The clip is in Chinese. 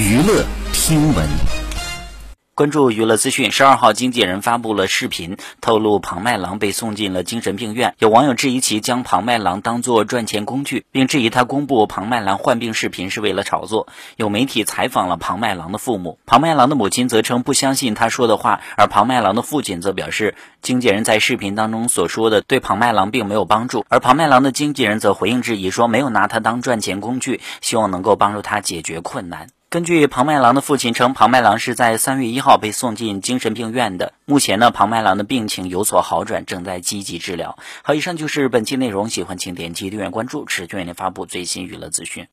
娱乐听闻。关注娱乐资讯，十二号，经纪人发布了视频，透露庞麦郎被送进了精神病院。有网友质疑其将庞麦郎当作赚钱工具，并质疑他公布庞麦郎患病视频是为了炒作。有媒体采访了庞麦郎的父母，庞麦郎的母亲则称不相信他说的话，而庞麦郎的父亲则表示，经纪人在视频当中所说的对庞麦郎并没有帮助。而庞麦郎的经纪人则回应质疑说，没有拿他当赚钱工具，希望能够帮助他解决困难。根据庞麦郎的父亲称，庞麦郎是在三月一号被送进精神病院的。目前呢，庞麦郎的病情有所好转，正在积极治疗。好，以上就是本期内容，喜欢请点击订阅关注，持续为您发布最新娱乐资讯。